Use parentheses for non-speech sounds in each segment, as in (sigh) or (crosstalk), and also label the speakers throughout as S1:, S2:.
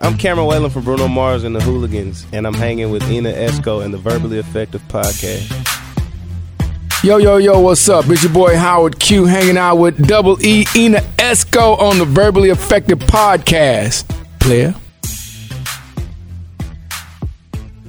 S1: I'm Cameron Whalen from Bruno Mars and the Hooligans, and I'm hanging with Ina Esco and the Verbally Effective Podcast.
S2: Yo, yo, yo, what's up? It's your boy Howard Q hanging out with Double E Ina Esco on the Verbally Effective Podcast. Player.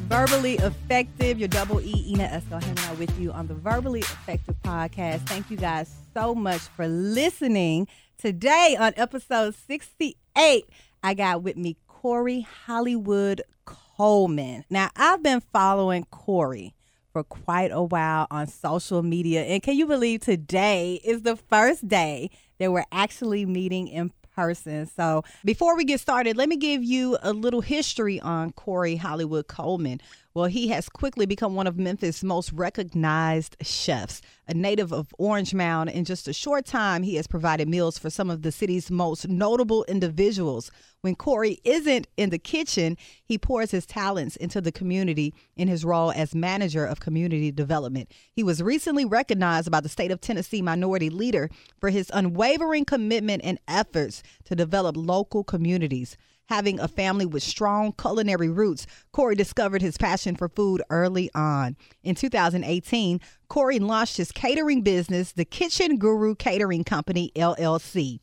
S3: Verbally Effective, your double E, Ina Esco, hanging out with you on the Verbally Effective podcast. Thank you guys so much for listening. Today on episode 68, I got with me Corey Hollywood Coleman. Now, I've been following Corey for quite a while on social media. And can you believe today is the first day that we're actually meeting in person. So before we get started, let me give you a little history on Corey Hollywood Coleman. Well, he has quickly become one of Memphis' most recognized chefs. A native of Orange Mound, in just a short time, he has provided meals for some of the city's most notable individuals. When Corey isn't in the kitchen, he pours his talents into the community in his role as manager of community development. He was recently recognized by the state of Tennessee minority leader for his unwavering commitment and efforts to develop local communities. Having a family with strong culinary roots, Corey discovered his passion for food early on. In 2018, Corey launched his catering business, the Kitchen Guru Catering Company, LLC.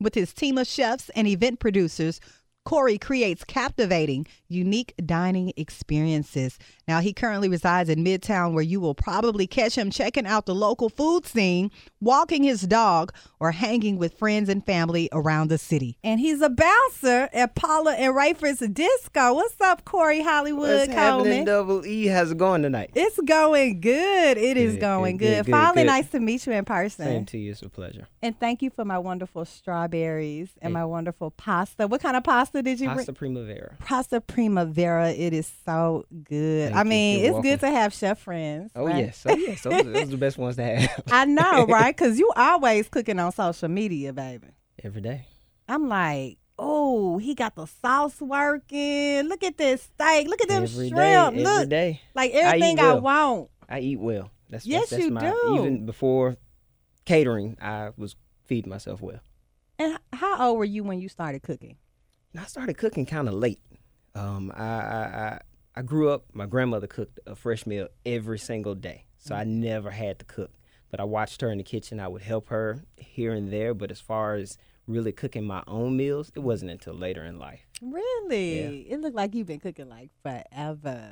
S3: With his team of chefs and event producers, Corey creates captivating, unique dining experiences. Now, he currently resides in Midtown, where you will probably catch him checking out the local food scene, walking his dog, or hanging with friends and family around the city. And he's a bouncer at Paula and Raiford's Disco. What's up, Corey Hollywood
S4: What's happening,
S3: Coleman?
S4: Double E? How's it going tonight?
S3: It's going good. It is
S4: Good,
S3: going
S4: good,
S3: good.
S4: good,
S3: Finally,
S4: good.
S3: nice to meet you in person.
S4: Same to you. It's a pleasure.
S3: And thank you for my wonderful strawberries and my wonderful pasta. What kind of pasta did you
S4: Pasta
S3: bring?
S4: Primavera.
S3: Pasta Primavera. It is so good.
S4: Thank
S3: I mean, it's good to have chef friends.
S4: Oh
S3: right?
S4: yes, oh yes. Those, are- those are the best ones to have. (laughs)
S3: I know, (laughs) right? Because you always cooking on social media, baby.
S4: Every day.
S3: I'm like, oh, he got the sauce working. Look at this steak. Look at them
S4: Every day.
S3: shrimp.
S4: Every
S3: Look,
S4: day.
S3: like
S4: I
S3: everything I,
S4: well.
S3: want.
S4: I eat well. That's
S3: Yes,
S4: that's, that's
S3: you
S4: my,
S3: do.
S4: Even before catering, I was feeding myself well.
S3: And how old were you when you started cooking?
S4: And I started cooking kind of late. Um, I, I I I grew up. My grandmother cooked a fresh meal every single day, so I never had to cook. But I watched her in the kitchen. I would help her here and there. But as far as really cooking my own meals, it wasn't until later in life.
S3: Really? It looked like you've been cooking like forever.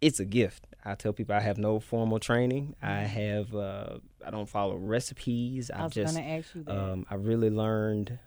S4: it's a gift. I tell people I have no formal training. I have uh, I don't follow recipes.
S3: I was
S4: just
S3: gonna ask you that.
S4: um, I really learned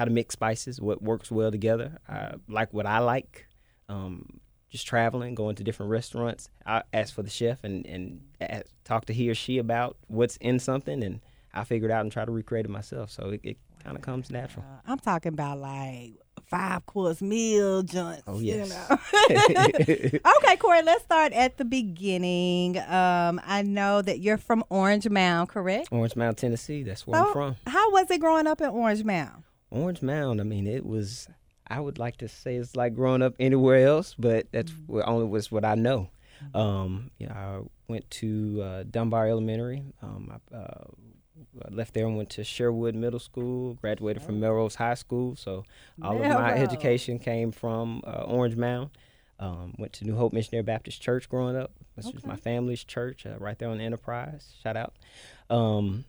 S4: how to mix spices, what works well together. I like what I like. Um, just traveling, going to different restaurants. I ask for the chef and and a talk to he or she about what's in something, and I figure it out and try to recreate it myself. So it, it kind of comes natural.
S3: I'm talking about like five course meal joints.
S4: Oh,
S3: you know. (laughs) okay, Corey, let's start at the beginning. Um, I know that you're from Orange Mound, correct?
S4: Orange Mound, Tennessee. That's where
S3: So,
S4: I'm from.
S3: How was it growing up in Orange Mound?
S4: Orange Mound. I mean, it was. I would like to say it's like growing up anywhere else, but that's
S3: Mm-hmm.
S4: what only was what I know. Um, you know, I went to uh, Dunbar Elementary. Um, I uh, left there and went to Sherwood Middle School. Graduated from Melrose High School. So all of my education came from uh, Orange Mound. Um, went to New Hope Missionary Baptist Church growing up. This was my family's church uh, right there on the Enterprise. Shout out. Um,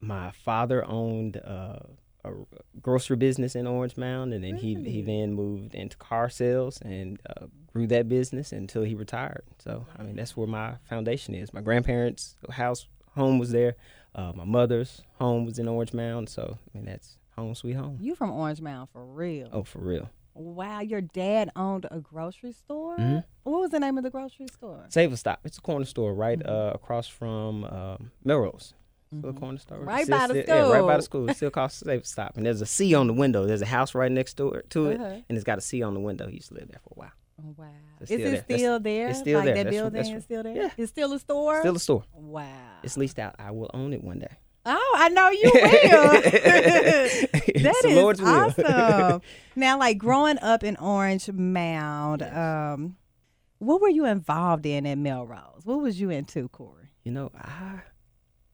S4: my father owned uh, a grocery business in Orange Mound, and then he he then moved into car sales and uh, grew that business until he retired. So I mean, that's where my foundation is. My grandparents' house home was there. Uh, my mother's home was in Orange Mound. So I mean, that's home sweet home.
S3: You from Orange Mound for real?
S4: Oh, for real.
S3: Wow, your dad owned a grocery store.
S4: Mhm.
S3: What was the name of the grocery store?
S4: Save a Stop. It's a corner store right uh, across from um, Melrose. Still a corner store.
S3: Right
S4: Still-
S3: by the
S4: still- Yeah, right by the
S3: school.
S4: school. Still called Safe Stop. And there's a C on the window. There's a house right next door to it,
S3: Uh-huh.
S4: and it's got a C on the window. He used to live there for a while.
S3: Oh, wow.
S4: It's
S3: Is
S4: still
S3: it
S4: there. That's-
S3: still there?
S4: it's still
S3: like
S4: there.
S3: That
S4: That's-
S3: building
S4: that's-
S3: is still there?
S4: yeah.
S3: It's still a store?
S4: Still a store.
S3: Wow.
S4: It's leased out. I will own it one day.
S3: Oh, I know you (laughs) will. (laughs)
S4: It's
S3: That
S4: the
S3: is
S4: Lord's
S3: awesome. (laughs) now, like growing up in Orange Mound, um, what were you involved in at Melrose? What was you into, Corey?
S4: You know, I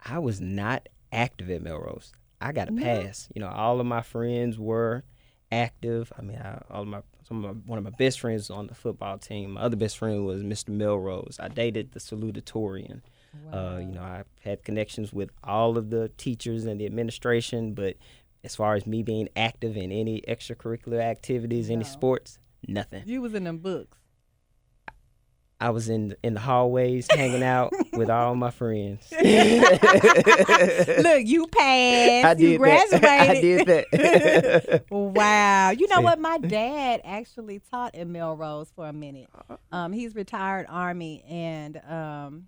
S4: I was not active at Melrose. I got a
S3: No.
S4: pass. You know, all of my friends were active. I mean, I, all of my some of my, one of my best friends was on the football team. My other best friend was Mr. Melrose. I dated the salutatorian. Uh, you know, I had connections with all of the teachers and the administration, but as far as me being active in any extracurricular activities, any sports, nothing.
S3: You was in them books.
S4: I was in in the hallways hanging out (laughs) with all my friends. (laughs)
S3: Look, you passed.
S4: I
S3: you
S4: did that. (laughs) I did that.
S3: Wow. You know what? My dad actually taught in Melrose for a minute. Um, he's retired Army, and um,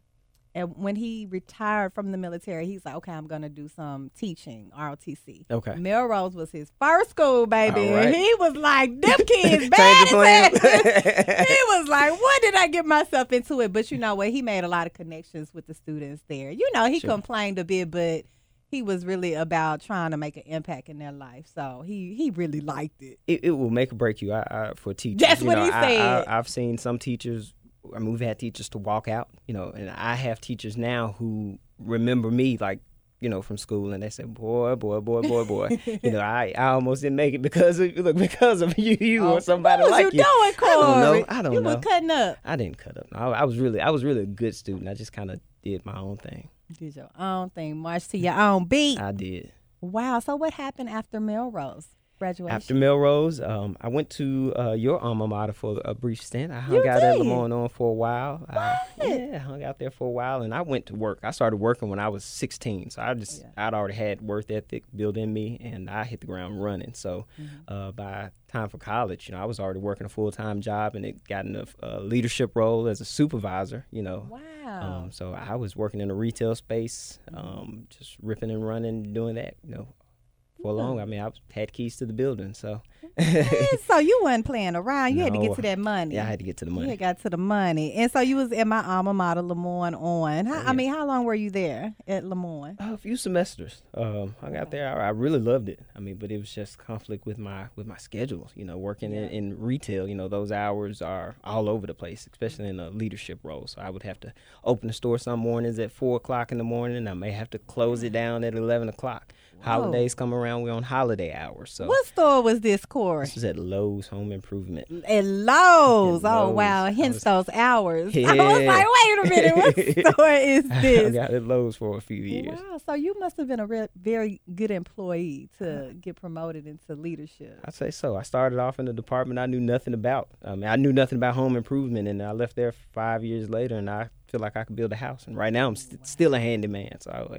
S3: and when he retired from the military, he's like, okay, I'm gonna do some teaching, ROTC.
S4: Okay.
S3: Melrose was his first school, baby.
S4: Right.
S3: He was like, them (laughs) kids bad as
S4: plan.
S3: hell. (laughs) He was like, what did I get myself into it? But you know what? He made a lot of connections with the students there. You know, he
S4: Sure.
S3: complained a bit, but he was really about trying to make an impact in their life. So he he really liked it.
S4: it, it will make or break you I, I, for teachers.
S3: That's
S4: You
S3: what
S4: know,
S3: he said.
S4: I, I've seen some teachers. I mean, we've had teachers to walk out, you know, and I have teachers now who remember me like, you know, from school, and they say, "Boy, boy, boy, boy, boy." you know, I, I almost didn't make it because of look because of (laughs) you, you oh, or somebody
S3: Oh, what was
S4: like
S3: you doing, Corey?
S4: I don't know. I don't
S3: you
S4: know.
S3: was cutting up.
S4: I didn't cut up. I, I was really, I was really a good student. I just kind of did my own thing.
S3: Did your own thing, march to your own beat.
S4: I did.
S3: wow. So what happened after Melrose graduation?
S4: After Melrose, um, I went to uh, your alma mater for a brief stint. I hung
S3: You
S4: out at? LeMoyne-Owen for a while. I,
S3: What?
S4: yeah, hung out there for a while, and I went to work. I started working when I was 16, so I just
S3: Yeah.
S4: I'd already had work ethic built in me, and I hit the ground running. So
S3: Mm-hmm.
S4: uh, by time for college, you know, I was already working a full time job, and it got in a, a leadership role as a supervisor. You know,
S3: wow.
S4: um, so I was working in a retail space, um, just ripping and running, doing that. You know, for long. I mean, I had keys to the building, so
S3: so you wasn't playing around. You had to get to that money.
S4: yeah, I had to get to the money.
S3: had got to the money, and so you was in my alma mater, Lemoyne. On, how, I mean, how long were you there at Lemoyne?
S4: Uh, a few semesters. Um, I got there. I, I really loved it. I mean, but it was just conflict with my with my schedule. You know, working in, in retail. You know, those hours are all over the place, especially in a leadership role. So I would have to open the store some mornings at four o'clock in the morning. I may have to close it down at eleven o'clock. Oh. Holidays come around, we're on holiday hours. So
S3: What store was this, Corey?
S4: this is at Lowe's Home Improvement.
S3: At Lowe's.
S4: At
S3: Oh wow, hence
S4: was-
S3: those hours. (laughs) I
S4: Yeah.
S3: was like, wait a minute, what (laughs) store is this?
S4: I got at Lowe's for a few oh, years.
S3: Wow, so you must have been a re- very good employee to get promoted into leadership.
S4: I'd say so. I started off in the department I knew nothing about. I mean, I knew nothing about home improvement, and I left there five years later, and I feel like I could build a house. And right now, I'm oh, st- still a handyman. So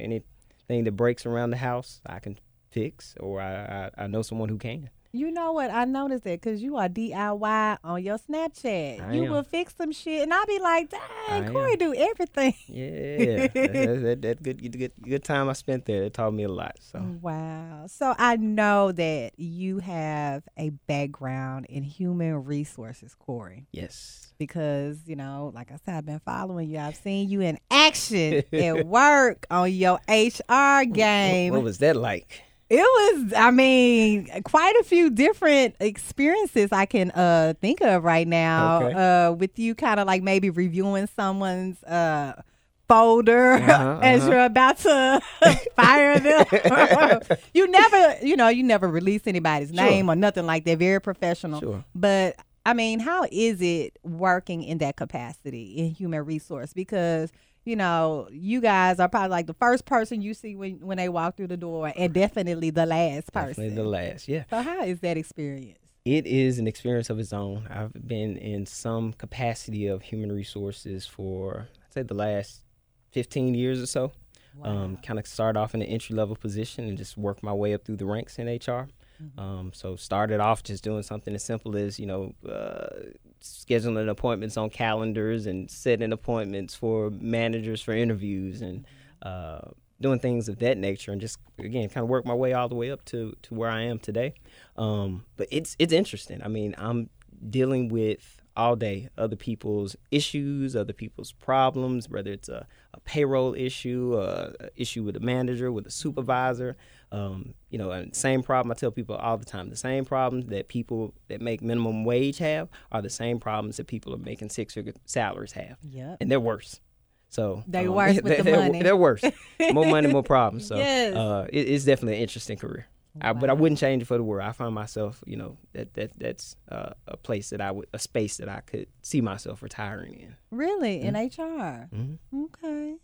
S4: anything that breaks around the house, I can fix, or I, I, I know someone who can.
S3: You know what? I noticed that because you are DIY on your Snapchat.
S4: I
S3: you
S4: am.
S3: will fix some shit, and I'll be like,
S4: I
S3: dang, Corey
S4: am.
S3: do everything. (laughs)
S4: Yeah, that, that, that, good, good, good time I spent there. It taught me a lot. So
S3: Wow. So I know that you have a background in human resources, Corey,
S4: yes,
S3: because, you know, like I said, I've been following you. I've seen you in action (laughs) at work on your HR game.
S4: what was that like?
S3: It was, I mean, quite a few different experiences I can uh think of right now.
S4: Okay.
S3: Uh with you kind of like maybe reviewing someone's uh folder
S4: Uh-huh, (laughs)
S3: as
S4: uh-huh.
S3: you're about to (laughs) fire them. (laughs) you never, you know, you never release anybody's
S4: Sure.
S3: name or nothing like that. Very professional.
S4: Sure.
S3: But I mean, how is it working in that capacity in human resource? Because you know, you guys are probably like the first person you see when when they walk through the door, and definitely the last person.
S4: Definitely the last. Yeah.
S3: so how is that experience?
S4: It is an experience of its own. I've been in some capacity of human resources for, I'd say, the last 15 years or so. Um, kind of start off in an entry level position and just work my way up through the ranks in HR. Um, so started off just doing something as simple as you know uh, scheduling appointments on calendars and setting appointments for managers for interviews and uh, doing things of that nature and just again kind of work my way all the way up to to where I am today. Um, but it's it's interesting. I mean, I'm dealing with all day other people's issues, other people's problems, whether it's a, a payroll issue, a, issue with a manager, with a supervisor. Um, you know, and same problem I tell people all the time. The same problems that people that make minimum wage have are the same problems that people are making six figure salaries have
S3: Yep.
S4: and they're worse. So
S3: They
S4: um,
S3: worse (laughs) with the
S4: they're,
S3: money.
S4: They're worse. More money, more (laughs) problems. So
S3: Yes.
S4: uh, it, it's definitely an interesting career. I, but I wouldn't change it for the world. I find myself, you know, that that that's uh, a place that I would, a space that I could see myself retiring in.
S3: Really? In HR?
S4: Mhm.
S3: Okay.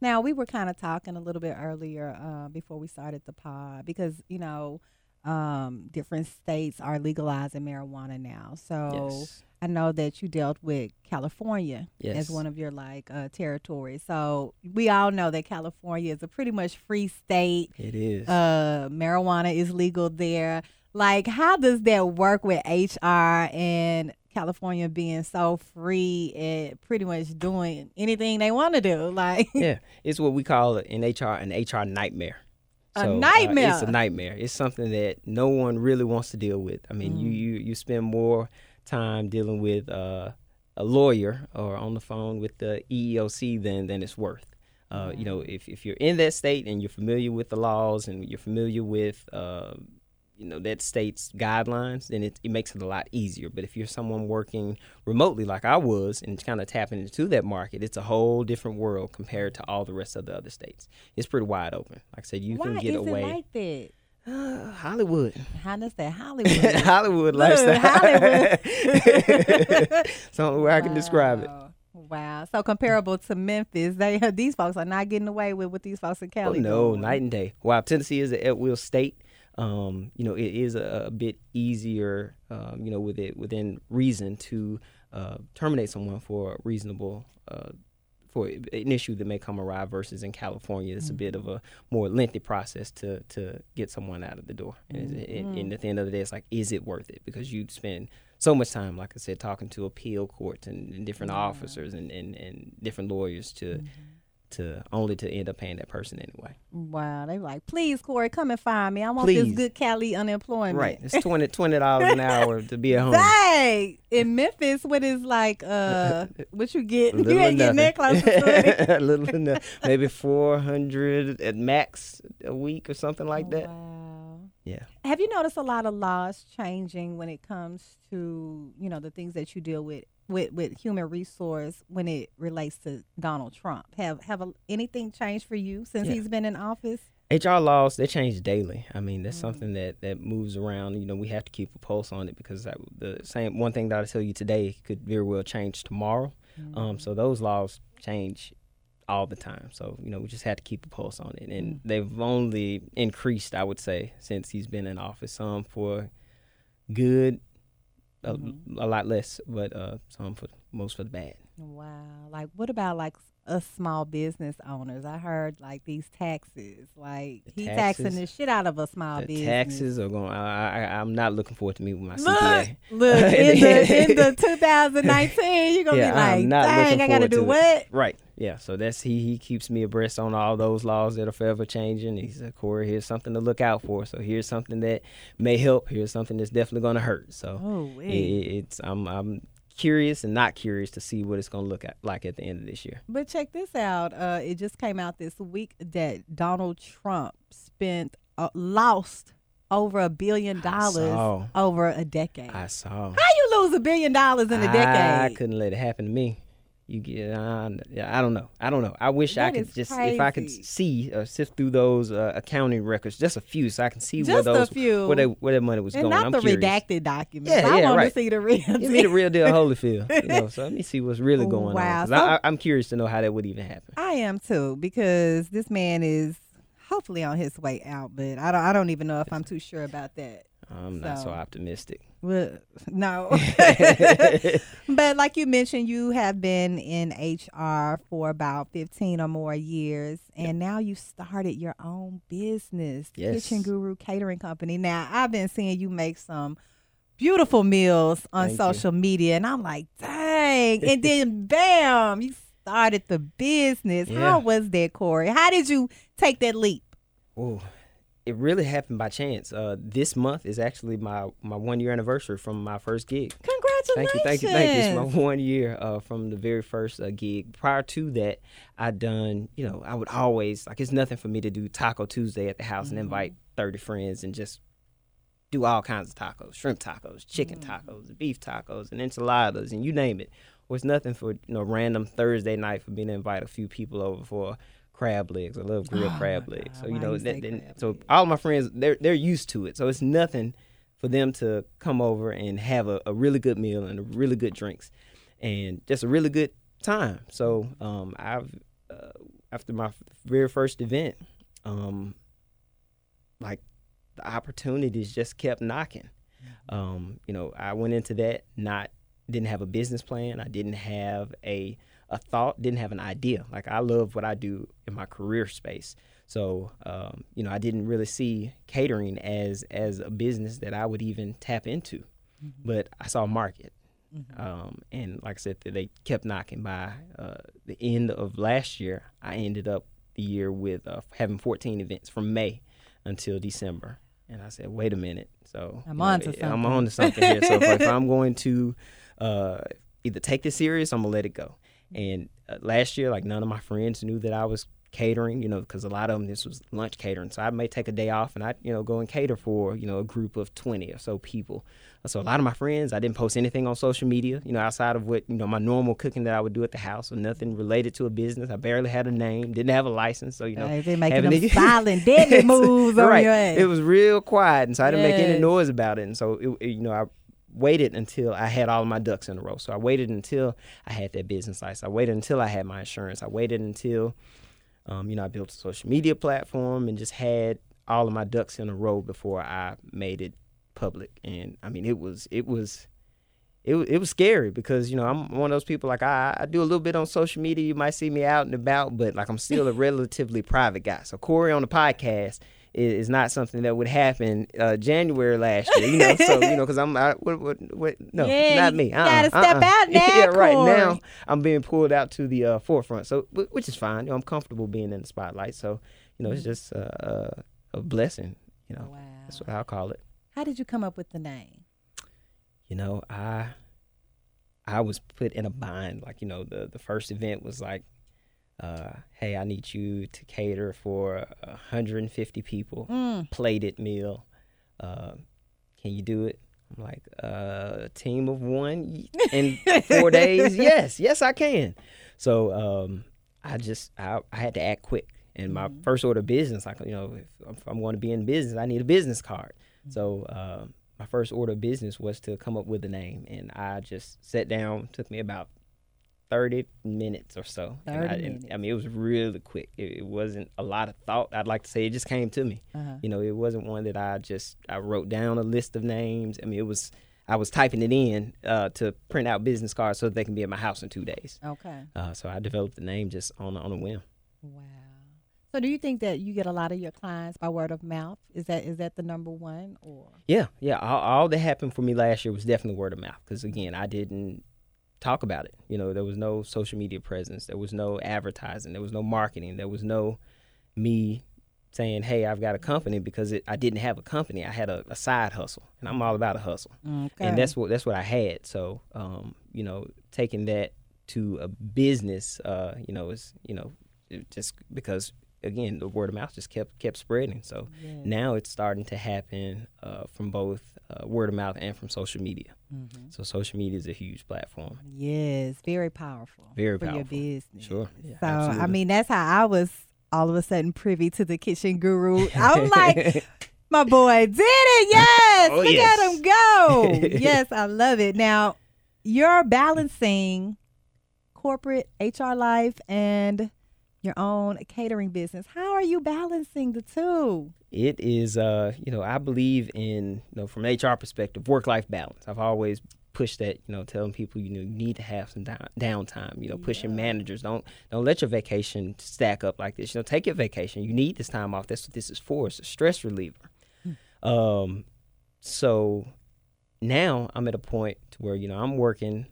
S3: Now, we were kind of talking a little bit earlier uh, before we started the pod because, you know, um, different states are legalizing marijuana now. So
S4: Yes.
S3: I know that you dealt with California as one of your like uh, territories. So we all know that California is a pretty much free state.
S4: It is.
S3: Uh, marijuana is legal there. Like, how does that work with HR and California being so free and pretty much doing anything they want to do? (laughs) Like,
S4: yeah, it's what we call in HR an HR nightmare.
S3: A
S4: So, uh, it's a nightmare. It's something that no one really wants to deal with. I mean,
S3: Mm.
S4: you you you spend more time dealing with uh, a lawyer or on the phone with the EEOC than than it's worth. Uh, You know, if if you're in that state and you're familiar with the laws and you're familiar with uh, you know that state's guidelines, then it, it makes it a lot easier. But if you're someone working remotely like I was and kind of tapping into that market, it's a whole different world compared to all the rest of the other states. It's pretty wide open. Like I said, you
S3: why
S4: can get
S3: is
S4: away.
S3: it like that?
S4: Uh, (sighs) Hollywood.
S3: How does that Hollywood? (laughs)
S4: Hollywood lifestyle.
S3: Hollywood. (laughs)
S4: it's the only way I can describe it.
S3: Wow. Wow. So comparable to Memphis, they (laughs) these folks are not getting away with what these folks in Cali.
S4: Oh,
S3: no,
S4: night and day. While Tennessee is an at will state, um, you know, it is a, a bit easier, um, you know, with it within reason to uh, terminate someone for a reasonable. Uh, for an issue that may come awry versus in California, it's a bit of a more lengthy process to to get someone out of the door. And, it's- and, and at the end of the day, it's like, is it worth it? Because you spend so much time, like I said, talking to appeal courts and, and different officers and, and, and different lawyers to to only to end up paying that person anyway.
S3: Wow. They like, please, Corey, come and find me. I want this good Cali unemployment.
S4: Right. It's (laughs) 20 dollars an hour to be at home.
S3: Dang. In Memphis, what is like uh (laughs) what you get? You ain't getting that close to. (laughs)
S4: Little enough. Maybe four hundred at max a week or something like that.
S3: Wow.
S4: Yeah.
S3: Have you noticed a lot of laws changing when it comes to, you know, the things that you deal with with, with human resource when it relates to Donald Trump? Have have a, anything changed for you since
S4: Yeah.
S3: he's been in office?
S4: HR laws they change daily. I mean, that's mm-hmm. something that that moves around. You know, we have to keep a pulse on it because that, the same one thing that I tell you today could very well change tomorrow. Um, mm-hmm. so those laws change all the time. So you know, we just had to keep a pulse on it, and mm. they've only increased, I would say, since he's been in office. Some for good, a, a lot less, but uh, some for most for the bad.
S3: Wow. Like what about like us small business owners? I heard like these taxes. Like
S4: The
S3: he
S4: taxes?
S3: taxing the shit out of a small
S4: the
S3: business.
S4: taxes are going. I, I, I'm not looking forward to meet with my
S3: Look,
S4: CPA.
S3: look (laughs) in the in the 2019, you're gonna
S4: Yeah,
S3: be like, dang, I gotta do
S4: to
S3: what?
S4: it. Right. Yeah. So that's he. He keeps me abreast on all those laws that are forever changing. He said, "Corey, here's something to look out for. So here's something that may help. Here's something that's definitely to hurt. So
S3: Oh,
S4: it, it's I'm I'm curious and not curious to see what it's going to look at, like at the end of this year.
S3: But check this out. Uh, it just came out this week that Donald Trump spent uh, lost over a billion dollars over a decade.
S4: I saw.
S3: How you lose a billion dollars in a
S4: I
S3: decade?
S4: I couldn't let it happen to me. You get, uh, yeah, I don't know. I don't know. I wish I could just, if I could see or sift through those uh, accounting records, just a few, so I can see where
S3: Just a
S4: those, where, they, where that money was
S3: and
S4: going.
S3: not
S4: I'm
S3: the
S4: curious.
S3: redacted documents.
S4: Yeah,
S3: I
S4: yeah,
S3: want
S4: right.
S3: to see the real.
S4: Give me the real deal Holyfield. You know, so let me see what's really (laughs) going
S3: Wow.
S4: on.
S3: So-
S4: I, I'm curious to know how that would even happen.
S3: I am too because this man is hopefully on his way out, but I don't. I don't even know if I'm too sure about that.
S4: I'm not so
S3: So-
S4: optimistic.
S3: Well, no. (laughs) but like you mentioned, you have been in HR for about 15 or more years, and now you started your own business,
S4: Yes.
S3: Kitchen Guru Catering Company. Now, I've been seeing you make some beautiful meals on
S4: Thank you.
S3: social media, and I'm like, dang. and then, (laughs) bam, you started the business.
S4: Yeah.
S3: How was that, Corey? How did you take that leap?
S4: Oh, it really happened by chance. Uh, this month is actually my, my one year anniversary from my first gig.
S3: Congratulations.
S4: Thank you, thank you, thank you. It's my one year uh, from the very first uh, gig. Prior to that, I'd done, you know, I would always, like, it's nothing for me to do Taco Tuesday at the house and invite 30 friends and just do all kinds of tacos shrimp tacos, chicken tacos, beef tacos, and enchiladas, and you name it. or it's nothing for you know random Thursday night for me to invite a few people over for crab legs. I love grilled
S3: Oh,
S4: crab legs. So you
S3: why
S4: know,
S3: you
S4: that, so all my friends they're they're used to it. So it's nothing for them to come over and have a, a really good meal and a really good drinks, and just a really good time. So um, I've uh, after my very first event, um, like the opportunities just kept knocking. Um, you know, I went into that not didn't have a business plan. I didn't have a a thought. Didn't have an idea. Like I love what I do in my career space. So um, you know, I didn't really see catering as as a business that I would even tap into. But I saw a market. Um, and like I said, they kept knocking. By uh, the end of last year, I ended up the year with uh, having 14 events from May until December. And I said, wait a minute. So
S3: I'm
S4: you know, I'm
S3: something.
S4: on to something here. So if, if (laughs) I'm going to uh, either take this serious, I'm gonna let it go. And uh, last year, like none of my friends knew that I was catering, you know, because a lot of them this was lunch catering. So I may take a day off and I, you know, go and cater for you know a group of 20 or so people. So a lot of my friends, I didn't post anything on social media, you know, outside of what you know my normal cooking that I would do at the house, or nothing related to a business. I barely had a name, didn't have a license, so you know,
S3: they making them (laughs) silent, deadly moves on
S4: right.
S3: your ass.
S4: It was real quiet, and so I didn't make any noise about it. And so, it, it- you know, I waited until I had all of my ducks in a row. So I waited until I had that business license. I waited until I had my insurance. I waited until, um, you know, I built a social media platform and just had all of my ducks in a row before I made it public. And I mean, it was it was. It, it was scary because you know I'm one of those people like I, I do a little bit on social media. You might see me out and about, but like I'm still a (laughs) relatively private guy. So Corey on the podcast is, not something that would happen uh, January last year. You know, so you know because I'm I, what, what, what, no,
S3: Yeah,
S4: not me. Uh-uh,
S3: gotta step
S4: uh-uh.
S3: out (laughs) now,
S4: yeah, right
S3: Corey.
S4: now I'm being pulled out to the uh, forefront. So which is fine. You know, I'm comfortable being in the spotlight. So you know, it's just uh, uh, a blessing. You know,
S3: Wow.
S4: that's what I'll call it.
S3: How did you come up with the name?
S4: you know, I I was put in a bind. Like, you know, the the first event was like, uh, hey, I need you to cater for 150 people,
S3: Mm.
S4: plated meal. Uh, can you do it? I'm like, uh, a team of one in four days? (laughs) Yes, yes, I can. So um, I just I, I had to act quick. And my first order of business, like you know, if, I'm going to be in business, I need a business card. So uh, my first order of business was to come up with a name, and I just sat down. Took me about thirty minutes or so. And
S3: 30
S4: I, and,
S3: minutes.
S4: I mean, it was really quick. It, it wasn't a lot of thought. I'd like to say it just came to me.
S3: Uh-huh.
S4: You know, it wasn't one that I just I wrote down a list of names. I mean, it was I was typing it in uh, to print out business cards so that they can be at my house in two days.
S3: Okay.
S4: Uh, so I developed the name just on on a whim.
S3: Wow. So do you think that you get a lot of your clients by word of mouth? Is that is that the number one or
S4: Yeah, yeah. All, all that happened for me last year was definitely word of mouth. Because again, I didn't talk about it. You know, there was no social media presence. There was no advertising. There was no marketing. There was no me saying, "Hey, I've got a company," because it, I didn't have a company. I had a, a side hustle, and I'm all about a hustle.
S3: okay.
S4: And that's what that's what I had. So, um, you know, taking that to a business, uh, you know, is you know, it just because again the word of mouth just kept kept spreading. So
S3: Yes.
S4: now it's starting to happen uh, from both uh, word of mouth and from social media.
S3: Mhm.
S4: So social media is a huge platform.
S3: Yes, very powerful.
S4: Very
S3: for your
S4: powerful.
S3: business.
S4: Sure. Yeah,
S3: so I mean, that's how I was all of a sudden privy to the kitchen guru. (laughs) I'm like, my boy did it. (laughs) Yes,
S4: Oh,
S3: look
S4: yes.
S3: at him go. (laughs) yes, I love it. Now you're balancing corporate HR life and your own catering business. How are you balancing the two?
S4: it is uh you know i believe in you know from an hr perspective work life balance. I've always pushed that you know telling people you know you need to have some down, downtime you know pushing managers. Don't don't let your vacation stack up like this. You know take your vacation. You need this time off. That's what this is for. It's a stress reliever. Um so now i'm at a point to where you know i'm working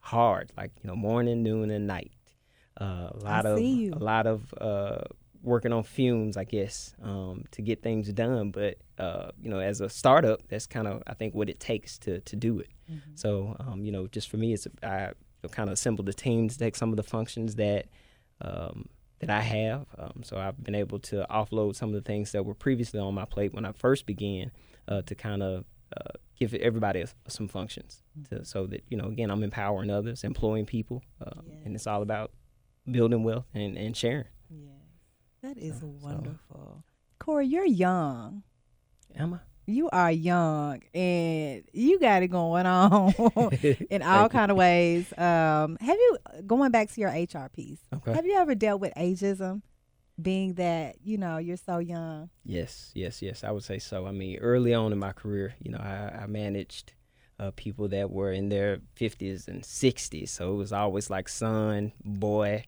S4: hard like you know morning noon and night uh, a lot of a lot of uh, working on fumes, I guess, um, to get things done. But uh, you know, as a startup, that's kind of I think what it takes to to do it. So um, you know, just for me, it's I kind of assembled a team to take some of the functions that um, that I have. Um, so I've been able to offload some of the things that were previously on my plate when I first began uh, to kind of uh, give everybody some functions to, so that you know again I'm empowering others, employing people, uh, and it's all about building wealth and, and sharing.
S3: Yes. That is
S4: So- so-
S3: wonderful. Corey, you're young.
S4: Am I?
S3: You are young and you got it going on (laughs) (laughs) in all kind of ways. Um, have you going back to your HR piece?
S4: Okay.
S3: Have you ever dealt with ageism? Being that you know you're so young.
S4: Yes, yes, yes. I would say so. I mean, early on in my career, you know, I, I managed uh, people that were in their 50s and 60s. So it was always like son, boy.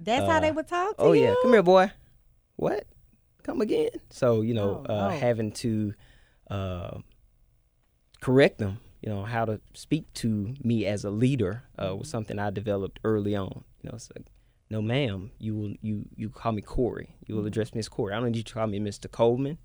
S3: That's how
S4: Uh,
S3: they would talk to
S4: Oh,
S3: you.
S4: yeah. Come here, boy. What? Come again? So, you know,
S3: Oh,
S4: uh,
S3: no.
S4: having to uh, correct them, you know, how to speak to me as a leader uh, was something I developed early on. You know, it's like, no, ma'am, you will you you call me Corey. You will address me as Corey. I don't need you to call me Mr. Coleman.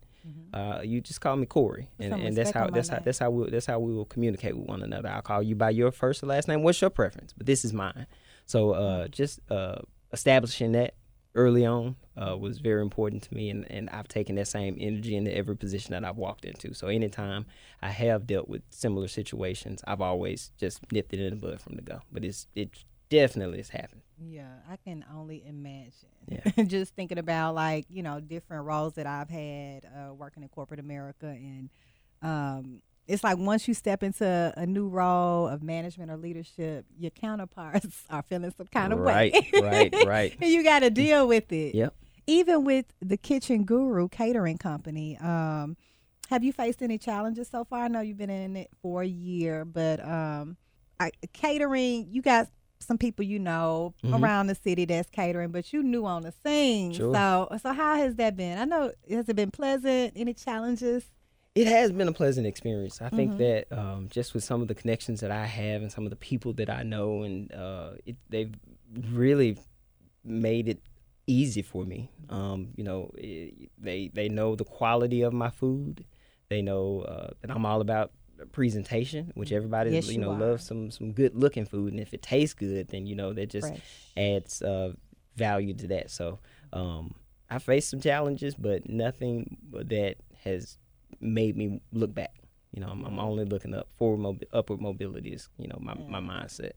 S4: Uh, you just call me Corey, and, and that's how that's how that's how we that's how we will communicate with one another. I'll call you by your first or last name. What's your preference? But this is mine. So uh, just uh, establishing that early on uh, was very important to me, and, and I've taken that same energy into every position that I've walked into. So anytime I have dealt with similar situations, I've always just nipped it in the bud from the go. But it's it definitely has happened.
S3: Yeah, I can only imagine.
S4: Yeah. (laughs)
S3: Just thinking about like you know different roles that I've had uh, working in corporate America, and um, it's like once you step into a new role of management or leadership, your counterparts (laughs) are feeling some kind of
S4: right,
S3: way.
S4: right, right. (laughs)
S3: and you got to deal with it.
S4: Yep.
S3: Even with the Kitchen Guru catering company, um, have you faced any challenges so far? I know you've been in it for a year, but um, I, catering, you got some people you know
S4: Mhm.
S3: around the city that's catering, but you new on the scene.
S4: Sure.
S3: So, so how has that been? I know has it been pleasant? Any challenges?
S4: It has been a pleasant experience. I think
S3: Mhm.
S4: that um, just with some of the connections that I have and some of the people that I know, and uh, it, they've really made it easy for me. Um, you know, it, they they know the quality of my food. They know uh, that I'm all about presentation, which everybody
S3: Yes,
S4: you
S3: you
S4: know
S3: are.
S4: loves some some good looking food, and if it tastes good, then you know that just
S3: Fresh.
S4: adds uh, value to that. So um, I faced some challenges, but nothing that has made me look back. You know, I'm, I'm only looking up. Forward, mobi- upward mobility is, you know, my, mm. my mindset.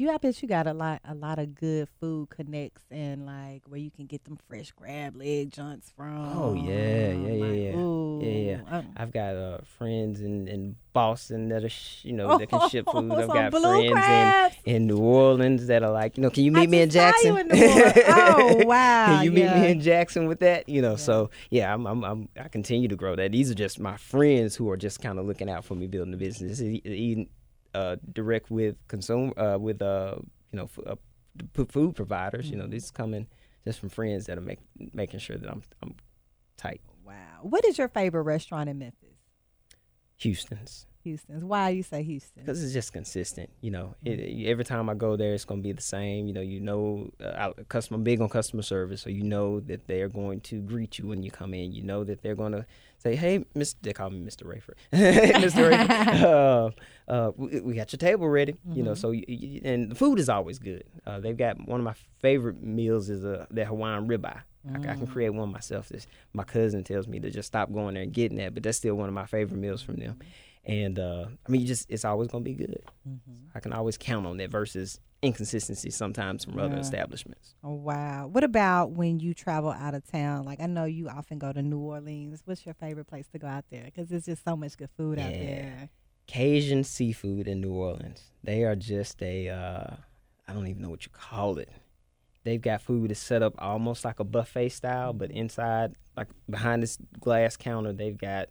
S3: You, I bet you got a lot, a lot of good food connects and like where you can get them fresh crab leg joints from.
S4: Oh, yeah, yeah, yeah,
S3: Like,
S4: yeah.
S3: ooh,
S4: Yeah, yeah.
S3: um,
S4: I've got uh, friends in, in Boston that are, sh- you know, that can ship (laughs) food. I've got friends
S3: crabs.
S4: in, in New Orleans that are like, you know, can you
S3: I
S4: meet me in Jackson?
S3: in (laughs) Oh, wow,
S4: can you meet
S3: yeah.
S4: me in Jackson with that? You know, so yeah, I'm, I'm, I'm, I continue to grow that. These are just my friends who are just kind of looking out for me building the business. E- even uh, direct with consumer, uh, with uh, you know, f- uh, p- food providers. You know,
S3: Mm-hmm.
S4: this is coming just from friends that are make, making sure that I'm, I'm tight.
S3: Wow. What is your favorite restaurant in Memphis?
S4: Houston's.
S3: Houston's. Why you say Houston?
S4: because it's just consistent. You know, it, every time I go there, it's going to be the same. You know, you know, uh, I, customer I'm big on customer service, so you know that they're going to greet you when you come in. You know that they're going to say, "Hey, Miss," they call me Mister Raiford, (laughs) Mister Raiford. (laughs) uh, uh, we, we got your table ready. You know, so you, you, and the food is always good. Uh, they've got one of my favorite meals is uh, that Hawaiian ribeye. I, I can create one myself. This my cousin tells me to just stop going there and getting that, but that's still one of my favorite meals from them. And uh, I mean, you just it's always gonna be good. I can always count on that versus inconsistency sometimes from other establishments.
S3: Oh, wow. What about when you travel out of town? Like I know you often go to New Orleans. What's your favorite place to go out there? Because there's just so much good food out there.
S4: Cajun seafood in New Orleans. They are just a uh, I don't even know what you call it. They've got food that's set up almost like a buffet style, but inside, like behind this glass counter, they've got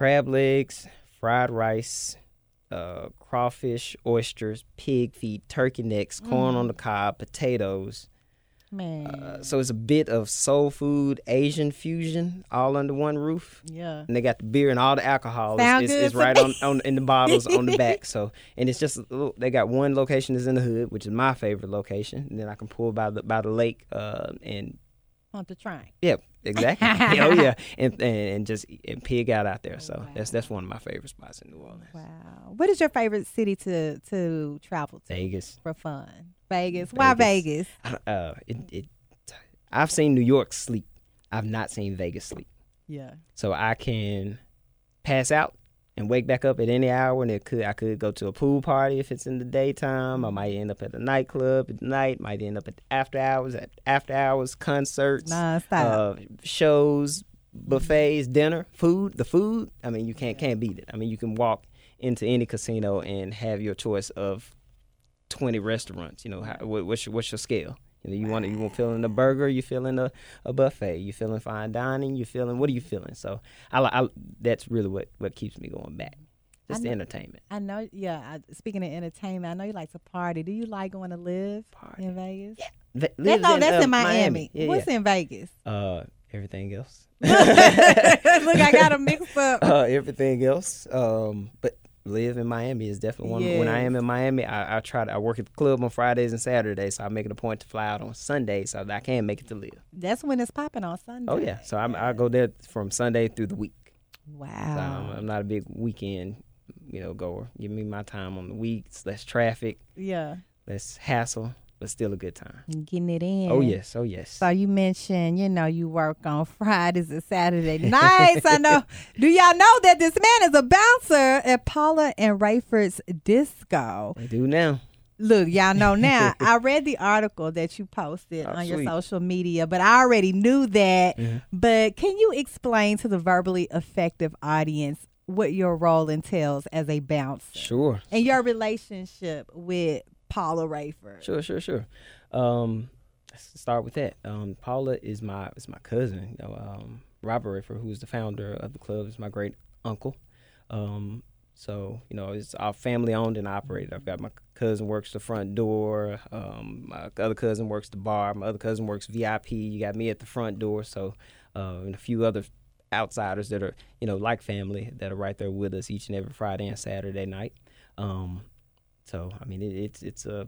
S4: crab legs, fried rice, uh, crawfish, oysters, pig feet, turkey necks, corn on the cob, potatoes.
S3: Man.
S4: Uh, so it's a bit of soul food, Asian fusion, all under one roof.
S3: yeah.
S4: And they got the beer and all the alcohol is,
S3: Sound
S4: is,
S3: good
S4: is right on, on in the bottles on the back. (laughs) So and it's just little, they got one location is in the hood, which is my favorite location. And then I can pull by the by the lake, uh, and
S3: Want to try?
S4: yeah, exactly. (laughs) (laughs) oh yeah, and, and and just and pig out out there. So that's that's one of my favorite spots in New Orleans.
S3: Wow. What is your favorite city to to travel to
S4: Vegas.
S3: for fun? Vegas. Why Vegas?
S4: I Uh, it, it, I've seen New York sleep. I've not seen Vegas sleep.
S3: Yeah.
S4: So I can pass out and wake back up at any hour. And it could I could go to a pool party if it's in the daytime. I might end up at a nightclub at night. Might end up at after hours at after hours concerts,
S3: Nonstop.
S4: uh, shows, buffets, dinner, food. The food. I mean, you can't can't beat it. I mean, you can walk into any casino and have your choice of twenty restaurants. You know, how, what's your what's your scale? You know, you want you want feeling a burger, you feeling a, a buffet, you feeling fine dining, you feeling what are you feeling? So I, I that's really what what keeps me going back. Just
S3: know-
S4: entertainment.
S3: I know. Yeah. I, speaking of entertainment, I know you like to party. Do you like going to LIV
S4: Party.
S3: in Vegas?
S4: Ve-
S3: That,
S4: lives
S3: no, that's
S4: uh,
S3: in Miami.
S4: Yeah,
S3: What's
S4: yeah.
S3: in Vegas?
S4: Uh, everything else. (laughs)
S3: Look, I got a mix up. (laughs)
S4: uh, everything else. Um, but LIV in Miami is definitely one. When I am in Miami, I, I try to. I work at the club on Fridays and Saturdays, so I make it a point to fly out on Sundays so that I can make it to LIV.
S3: That's when it's popping on Sunday.
S4: Oh yeah, so I'm, I go there from Sunday through the week. So I'm,
S3: Wow.
S4: I'm not a big weekend, you know, goer. Give me my time on the weeks, less traffic,
S3: yeah.
S4: less hassle, but still a good time.
S3: Getting it in.
S4: Oh yes, oh yes.
S3: So you mentioned, you know, you work on Fridays and Saturday (laughs) nights. I know. Do y'all know that this man is a bouncer at Paula and Raiford's Disco?
S4: I do now.
S3: Look, y'all know (laughs) now. I read the article that you posted
S4: Oh,
S3: on your social media, but I already knew that.
S4: Mhm.
S3: But can you explain to the verbally effective audience what your role entails as a bouncer
S4: Sure.
S3: and your relationship with Paula Raiford?
S4: Sure, sure, sure. Um, let's start with that. Um, Paula is my is my cousin. You know, um, Robert Raiford, who's the founder of the club, is my great uncle. Um, so you know, it's our family owned and operated. I've got my cousin works the front door. Um, my other cousin works the bar. My other cousin works VIP. You got me at the front door. So, uh, and a few other outsiders that are you know like family that are right there with us each and every Friday and Saturday night. Um, so I mean, it, it's it's a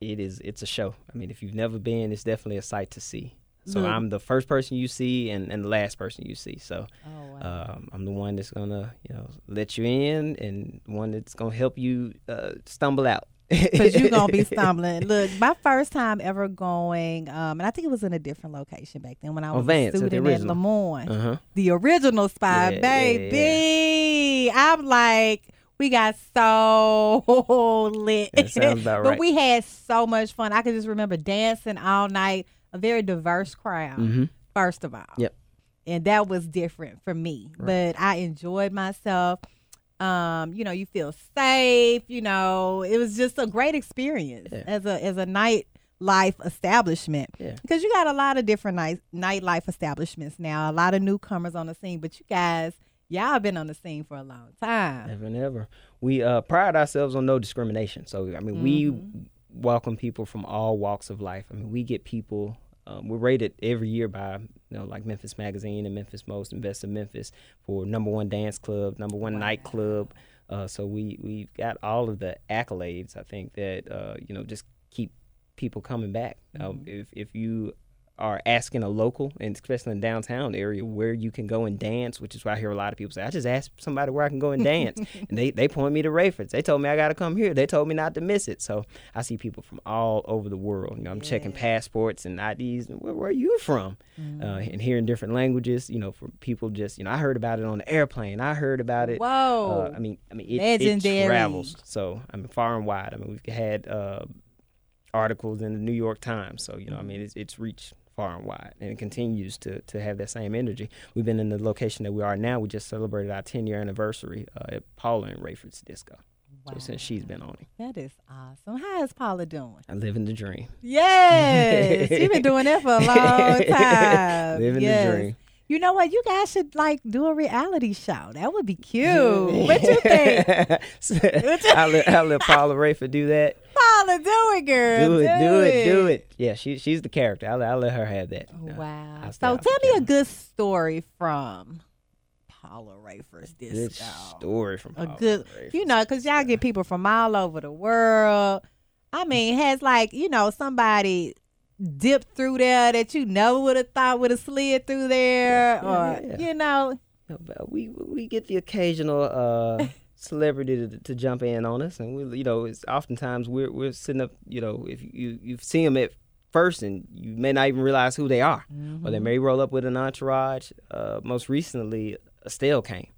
S4: it is it's a show. I mean, if you've never been, it's definitely a sight to see. So
S3: Look.
S4: I'm the first person you see and, and the last person you see. So
S3: Oh, wow.
S4: um, I'm the one that's gonna you know let you in and one that's gonna help you uh, stumble out. (laughs)
S3: Because you're going to be (laughs) stumbling. Look, my first time ever going, um, and I think it was in a different location back then when I
S4: On
S3: was
S4: Vance,
S3: a
S4: the
S3: student at
S4: original.
S3: Lemoyne.
S4: Uh huh.
S3: The original spot,
S4: Yeah, yeah,
S3: baby. I'm like, we got so (laughs) lit.
S4: Sounds about
S3: but
S4: right.
S3: we had so much fun. I can just remember dancing all night. A very diverse crowd,
S4: Mm-hmm.
S3: first of all.
S4: Yep.
S3: And that was different for me. But I enjoyed myself. Um, you know, you feel safe, you know, it was just a great experience
S4: Yeah.
S3: as a as a nightlife establishment.
S4: Yeah.
S3: Because you got a lot of different night nightlife establishments now, a lot of newcomers on the scene, but you guys, y'all been on the scene for a long time.
S4: Never, never. We uh, pride ourselves on no discrimination. So I mean, we welcome people from all walks of life. I mean, we get people. Um, we're rated every year by you know like Memphis Magazine and Memphis Most Best of Memphis for number one dance club, number one nightclub. Uh, so we we got all of the accolades. I think that uh, you know just keep people coming back. Um, if if you are asking a local, and especially in downtown area, where you can go and dance, which is why I hear a lot of people say, "I just asked somebody where I can go and dance," (laughs) and they they point me to Raiford's. They told me I got to come here. They told me not to miss it. So I see people from all over the world. You know, I'm checking passports and IDs. And where, where are you from? Uh, and hearing different languages. You know, from people just you know, I heard about it on the airplane. I heard about it.
S3: Whoa.
S4: Uh, I mean, I mean, it, it travels. So I mean, far and wide. I mean, we've had uh, articles in the New York Times. So you know, I mean, it's it's reached far and wide, and it continues to to have that same energy. We've been in the location that we are now. We just celebrated our 10 year anniversary uh, at Paula and Raiford's Disco. So since she's been on it,
S3: that is awesome. How is Paula doing?
S4: I live in the dream.
S3: Yes. You've been doing that for a long (laughs) time.
S4: Living
S3: yes.
S4: the dream.
S3: You know what? You guys should like do a reality show. That would be cute. what you think? (laughs)
S4: I'll, let, I'll let Paula Raiford do that.
S3: Paula, do it, girl.
S4: Do it, do it, do it. Yeah, she she's the character. I'll, I'll let her have that. Uh,
S3: Wow. So tell me a good story from Paula Raiford's
S4: good story from
S3: A
S4: Paula
S3: good,
S4: Raiford's
S3: you know, because y'all get people from all over the world. I mean, has like, you know, somebody dipped through there that you never would have thought would have slid through there,
S4: Yeah,
S3: or,
S4: yeah,
S3: you know,
S4: No, we we get the occasional uh, (laughs) celebrity to, to jump in on us, and we you know it's oftentimes we're we're sitting up you know if you you see them at first and you may not even realize who they are, or they may roll up with an entourage. Uh, most recently, Estelle came.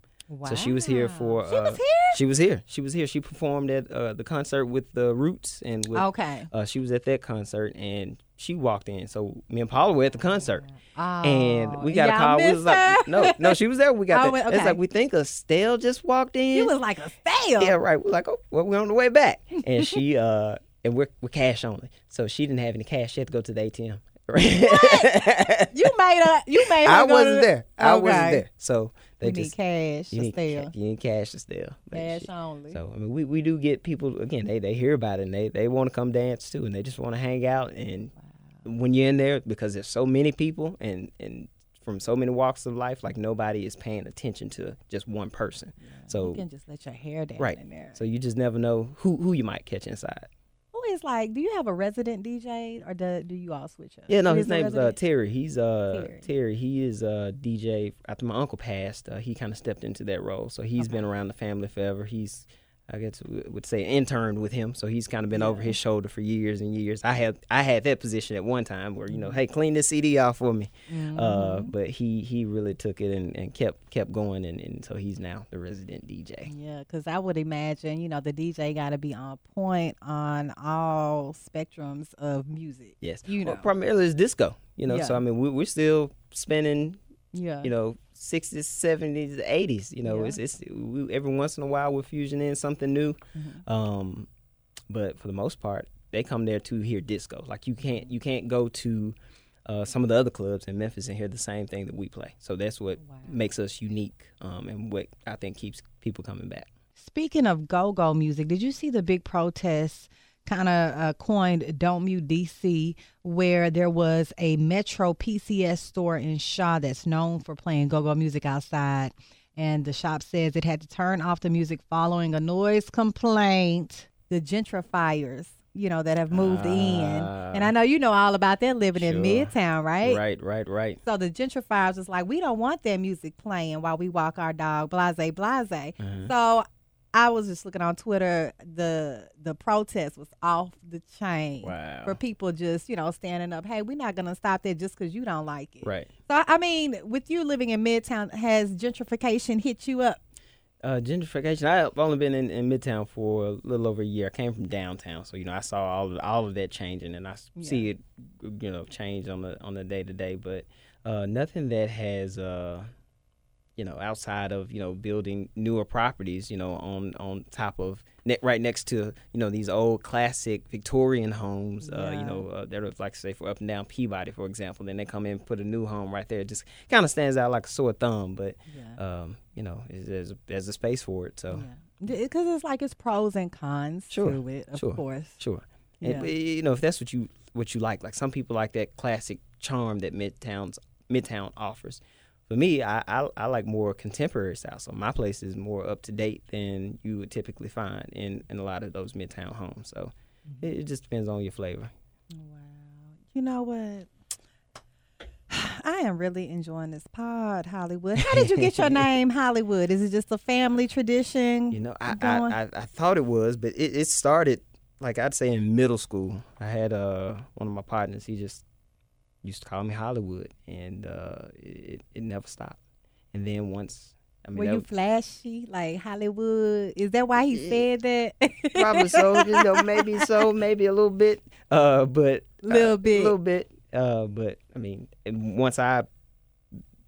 S4: So she was here for.
S3: Wow. She was
S4: uh,
S3: here?
S4: She was here. She was here. She performed at uh, the concert with the Roots and with.
S3: Okay.
S4: Uh, she was at that concert and she walked in. So me and Paula were at the concert.
S3: Oh,
S4: and we got a call. We was like, no, no, she was there. We got (laughs)
S3: Oh,
S4: that.
S3: wait,
S4: It's like we think Estelle just walked in.
S3: You was like a fail.
S4: yeah, right. We're like, oh, well, we're on the way back, and she (laughs) uh, and we're we're cash only, so she didn't have any cash. She had to go to the ATM.
S3: You made a You made her.
S4: I wasn't there. I wasn't there. So they
S3: You need
S4: just
S3: cash
S4: you need, ca- you need cash to steal.
S3: Cash only.
S4: So I mean, we, we do get people again. They they hear about it and they they want to come dance too, and they just want to hang out. And when you're in there, because there's so many people and and from so many walks of life, like nobody is paying attention to just one person. So
S3: you can just let your hair down
S4: right.
S3: in there.
S4: So you just never know who who you might catch inside.
S3: Who is like? Do you have a resident DJ or do, do you all switch up?
S4: Yeah, no,
S3: Who
S4: his
S3: is
S4: name's uh. Terry. He's uh
S3: Terry.
S4: Terry. He is uh DJ. After my uncle passed, uh, he kind of stepped into that role. So he's been around the family forever. He's I guess would say interned with him. So he's kind of been over his shoulder for years and years. I had I had that position at one time where you know, hey, clean this CD off for me. Uh, but he he really took it and, and kept kept going, and, and so he's now the resident DJ.
S3: Yeah, because I would imagine, you know, the DJ got to be on point on all spectrums of music.
S4: Yes,
S3: You
S4: Well,
S3: know.
S4: primarily it's disco. You know, so I mean, we, we're still spinning
S3: Yeah.
S4: you know, 60s, 70s, 80s. You know,
S3: Yeah.
S4: it's, it's we, every once in a while we're fusion in something new.
S3: Mm-hmm.
S4: Um, but for the most part, they come there to hear disco. Like you can't you can't go to uh, some of the other clubs in Memphis and hear the same thing that we play. So that's what makes us unique, um, and what I think keeps people coming back.
S3: Speaking of go go music, did you see the big protests kind of uh, coined Don't Mute DC, where there was a Metro PCS store in Shaw that's known for playing go go music outside? And the shop says it had to turn off the music following a noise complaint. The gentrifiers, you know, that have moved in. And I know you know all about that living in Midtown, right?
S4: Right, right, right.
S3: So the gentrifiers was like, we don't want that music playing while we walk our dog, blase, blase.
S4: Mm-hmm.
S3: So I was just looking on Twitter. The the protest was off the chain
S4: Wow.
S3: for people just you know standing up. Hey, we're not gonna stop that just because you don't like it.
S4: Right.
S3: So I mean, with you living in Midtown, has gentrification hit you up?
S4: Uh, gentrification. I've only been in, in Midtown for a little over a year. I came from downtown, so you know I saw all of, all of that changing, and I s- see it, you know, change on the on the day to day. But uh, nothing that has, uh, you know, outside of you know building newer properties, you know, on on top of ne- right next to you know these old classic Victorian homes, uh, you know, uh, that are like say for up and down Peabody, for example. Then they come in and put a new home right there. It just kind of stands out like a sore thumb, but um, you know, is- there's there's a space for it. So
S3: Because it's like it's pros and cons
S4: Sure,
S3: to it, of
S4: sure.
S3: course.
S4: sure,
S3: Yeah.
S4: and, you know, if that's what you what you like, like some people like that classic charm that Midtown's Midtown offers. For me, I, I I like more contemporary style. So my place is more up to date than you would typically find in in a lot of those Midtown homes. So
S3: Mm-hmm.
S4: it, it just depends on your flavor. Wow.
S3: You know what? (sighs) I am really enjoying this pod, Hollywood. How did you get your (laughs) name, Hollywood? Is it just a family tradition?
S4: You know, I. I, I, I thought it was, but it, it started like I'd say in middle school. I had uh one of my partners. He just used to call me Hollywood, and uh, it it never stopped. And then once, I mean,
S3: Were you
S4: was-
S3: flashy, like Hollywood? Is that why he said that? (laughs)
S4: probably so. You know, maybe so, maybe a little bit. Uh, but
S3: Little
S4: uh,
S3: bit.
S4: little bit. Uh, but I mean, and once I,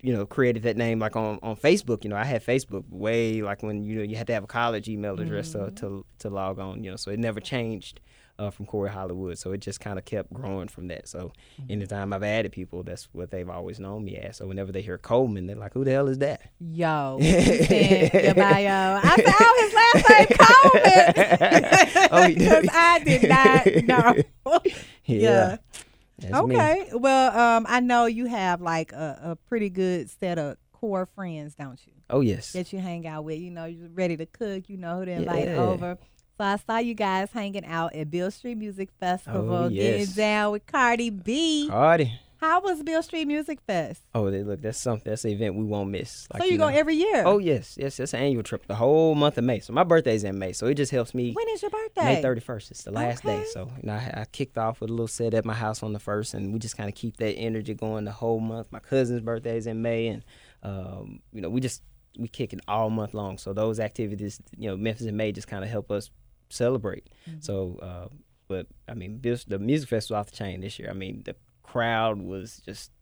S4: you know, created that name like on, on Facebook. You know, I had Facebook way like when you know you had to have a college email address
S3: Mm-hmm.
S4: to, to to log on. You know, so it never changed. Uh, from Corey Hollywood, so it just kind of kept growing from that. So,
S3: Mm-hmm.
S4: anytime I've added people, that's what they've always known me as. So, whenever they hear Coleman, they're like, "Who the hell is that?"
S3: Yo, (laughs) you your bio. I said, oh, his last name (laughs) Coleman.
S4: Oh.
S3: Because I did not know. (laughs) Yeah.
S4: Me.
S3: Okay. Well, um, I know you have like a, a pretty good set of core friends, don't you?
S4: Oh yes.
S3: That you hang out with. You know, you're ready to cook. You know who to invite
S4: Yeah.
S3: over. So I saw you guys hanging out at Beale Street Music Festival,
S4: Oh,
S3: getting down with Cardi B.
S4: Cardi.
S3: How was Beale Street Music Fest?
S4: Oh, they, look, that's something. That's an event we won't miss. Like,
S3: so you, go
S4: know.
S3: every year.
S4: Oh yes, yes, it's an annual trip. The whole month of May. So my birthday's in May, so it just helps me.
S3: when is your birthday?
S4: May thirty first. It's the last day. So you know, I, I kicked off with a little set at my house on the first, and we just kind of keep that energy going the whole month. My cousin's birthday's in May, and um, you know, we just we kick it all month long. So those activities, you know, Memphis in May just kind of help us celebrate.
S3: Mm-hmm.
S4: So, uh, but I mean, this, the music festival off the chain this year. I mean, the crowd was just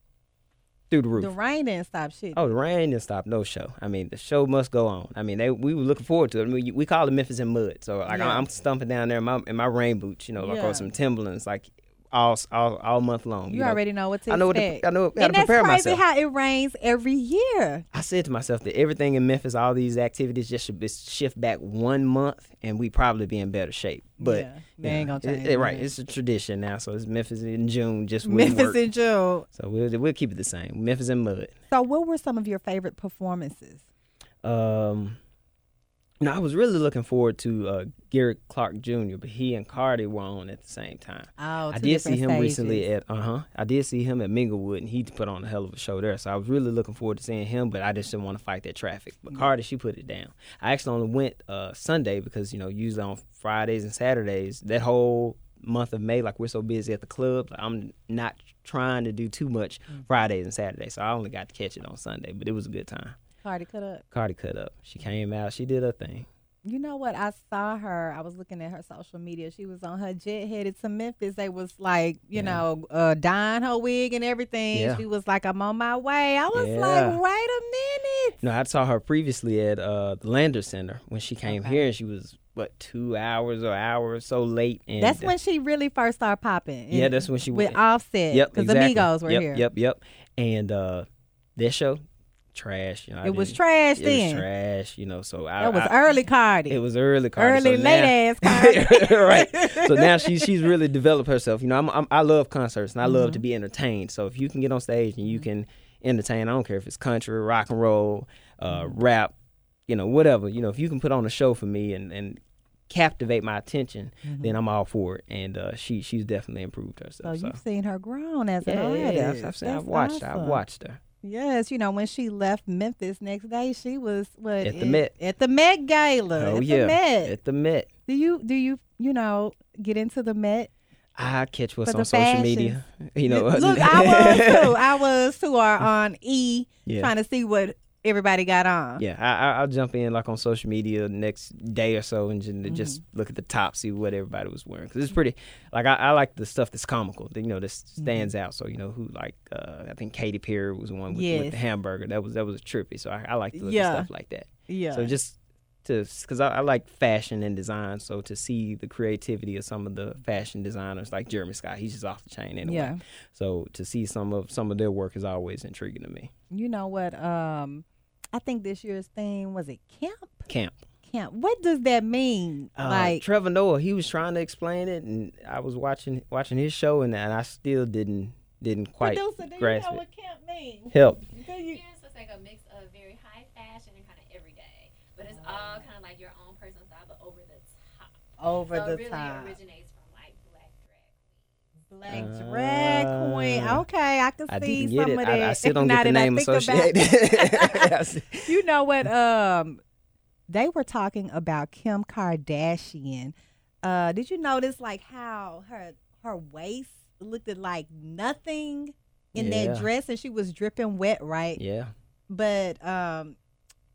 S4: through the roof.
S3: The rain didn't stop shit.
S4: Oh, the rain didn't stop no show. I mean, the show must go on. I mean, they we were looking forward to it. I mean, we call it Memphis in mud. So like
S3: Yeah.
S4: I'm stumping down there in my in my rain boots, you know, like
S3: Yeah.
S4: or some Timberlands, like all all all month long.
S3: you
S4: know.
S3: already know what to
S4: I know what to. I know how to
S3: and that's
S4: prepare
S3: crazy
S4: myself.
S3: how it rains every year.
S4: I said to myself that everything in Memphis, all these activities, just should be shift back one month, and we probably be in better shape. But
S3: Yeah, they ain't gonna
S4: it-
S3: change
S4: it- right, it's a tradition now. So it's Memphis in June, just
S3: Memphis
S4: work.
S3: in June.
S4: So we'll we'll keep it the same. Memphis in mud.
S3: So, what were some of your favorite performances?
S4: Um, no, I was really looking forward to uh, Gary Clark Jr., but he and Cardi were on at the same time.
S3: Oh,
S4: I did see him recently at uh huh. I did see him at Minglewood, and he put on a hell of a show there. So I was really looking forward to seeing him, but I just didn't want to fight that traffic. But Cardi, she put it down. I actually only went uh, Sunday because you know usually on Fridays and Saturdays that whole month of May, like we're so busy at the club, I'm not trying to do too much
S3: Mm.
S4: Fridays and Saturdays. So I only got to catch it on Sunday, but it was a good time.
S3: Cardi cut up.
S4: Cardi cut up. She came out. She did her thing.
S3: You know what? I saw her. I was looking at her social media. She was on her jet headed to Memphis. They was like, you
S4: Yeah.
S3: know, uh, dyeing her wig and everything.
S4: Yeah.
S3: She was like, I'm on my way. I was
S4: Yeah.
S3: like, wait a minute.
S4: No, I saw her previously at uh, the Landers Center when she came
S3: Okay.
S4: here, and she was what two hours or hour or so late. And
S3: That's when she really first started popping.
S4: Yeah, that's when she was
S3: with
S4: went.
S3: Offset.
S4: Yep,
S3: because
S4: exactly.
S3: the Migos were
S4: yep,
S3: here.
S4: Yep, yep. And uh, this show, trash. You know,
S3: It was trash
S4: It
S3: then.
S4: was trash. You know, so I.
S3: That was
S4: I-
S3: early Cardi.
S4: It was early, Cardi.
S3: early
S4: so
S3: late
S4: now-
S3: ass (laughs) Cardi.
S4: right. (laughs) So now she's she's really developed herself. You know, I'm, I'm I love concerts and I love
S3: Mm-hmm.
S4: to be entertained. So if you can get on stage and you can entertain, I don't care if it's country, rock and roll, uh,
S3: Mm-hmm.
S4: rap, you know, whatever. You know, if you can put on a show for me and and captivate my attention,
S3: Mm-hmm.
S4: then I'm all for it. And uh, she she's definitely improved herself. So,
S3: you've seen her grown as an
S4: yeah, yeah,
S3: artist.
S4: I've, seen, I've watched her. I've watched her.
S3: Yes, you know when she left Memphis next day, she was what
S4: At the Met.
S3: At the Met Gala.
S4: Oh
S3: at
S4: yeah,
S3: the Met.
S4: at the Met.
S3: do you do you you know get into the Met?
S4: I catch what's on social
S3: fashions.
S4: media. You know,
S3: look, (laughs) I was too. (laughs) I was too. Are on E,
S4: Yeah.
S3: trying to see what everybody got on.
S4: Yeah, I, I, I'll jump in like on social media next day or so and just,
S3: Mm-hmm.
S4: just look at the top, see what everybody was wearing. Because it's pretty, like, I, I like the stuff that's comical, you know, that
S3: Mm-hmm.
S4: stands out. So, you know, who, like, uh, I think Katy Perry was the one with,
S3: Yes.
S4: with the hamburger. That was that was trippy. So I, I like to look
S3: Yeah.
S4: at stuff like that.
S3: yeah.
S4: So just to, because I, I like fashion and design. So to see the creativity of some of the fashion designers like Jeremy Scott, he's just off the chain anyway.
S3: Yeah.
S4: So to see some of some of their work is always intriguing to me.
S3: you know what? Um, I think this year's theme was it camp.
S4: Camp.
S3: Camp. What does that mean?
S4: Uh,
S3: like
S4: Trevor Noah, he was trying to explain it, and I was watching watching his show, and, and I still didn't didn't quite
S3: producer, do you
S4: grasp
S3: know
S4: it.
S3: what camp means?
S4: Help.
S3: Do you-
S5: it's like a mix of very high fashion and kind of everyday, but it's all kind of like your own personal style, but over the top.
S3: Over
S5: so
S3: the
S5: it really
S3: top.
S5: originates from like black
S3: Black drag queen.
S4: Ah.
S3: Okay, I can see some
S4: it.
S3: of that.
S4: I, I still don't get the name associated. (laughs) (laughs)
S3: you know what? Um, they were talking about Kim Kardashian. Uh, did you notice like how her her waist looked like nothing in
S4: Yeah.
S3: that dress, and she was dripping wet, right?
S4: yeah.
S3: But um,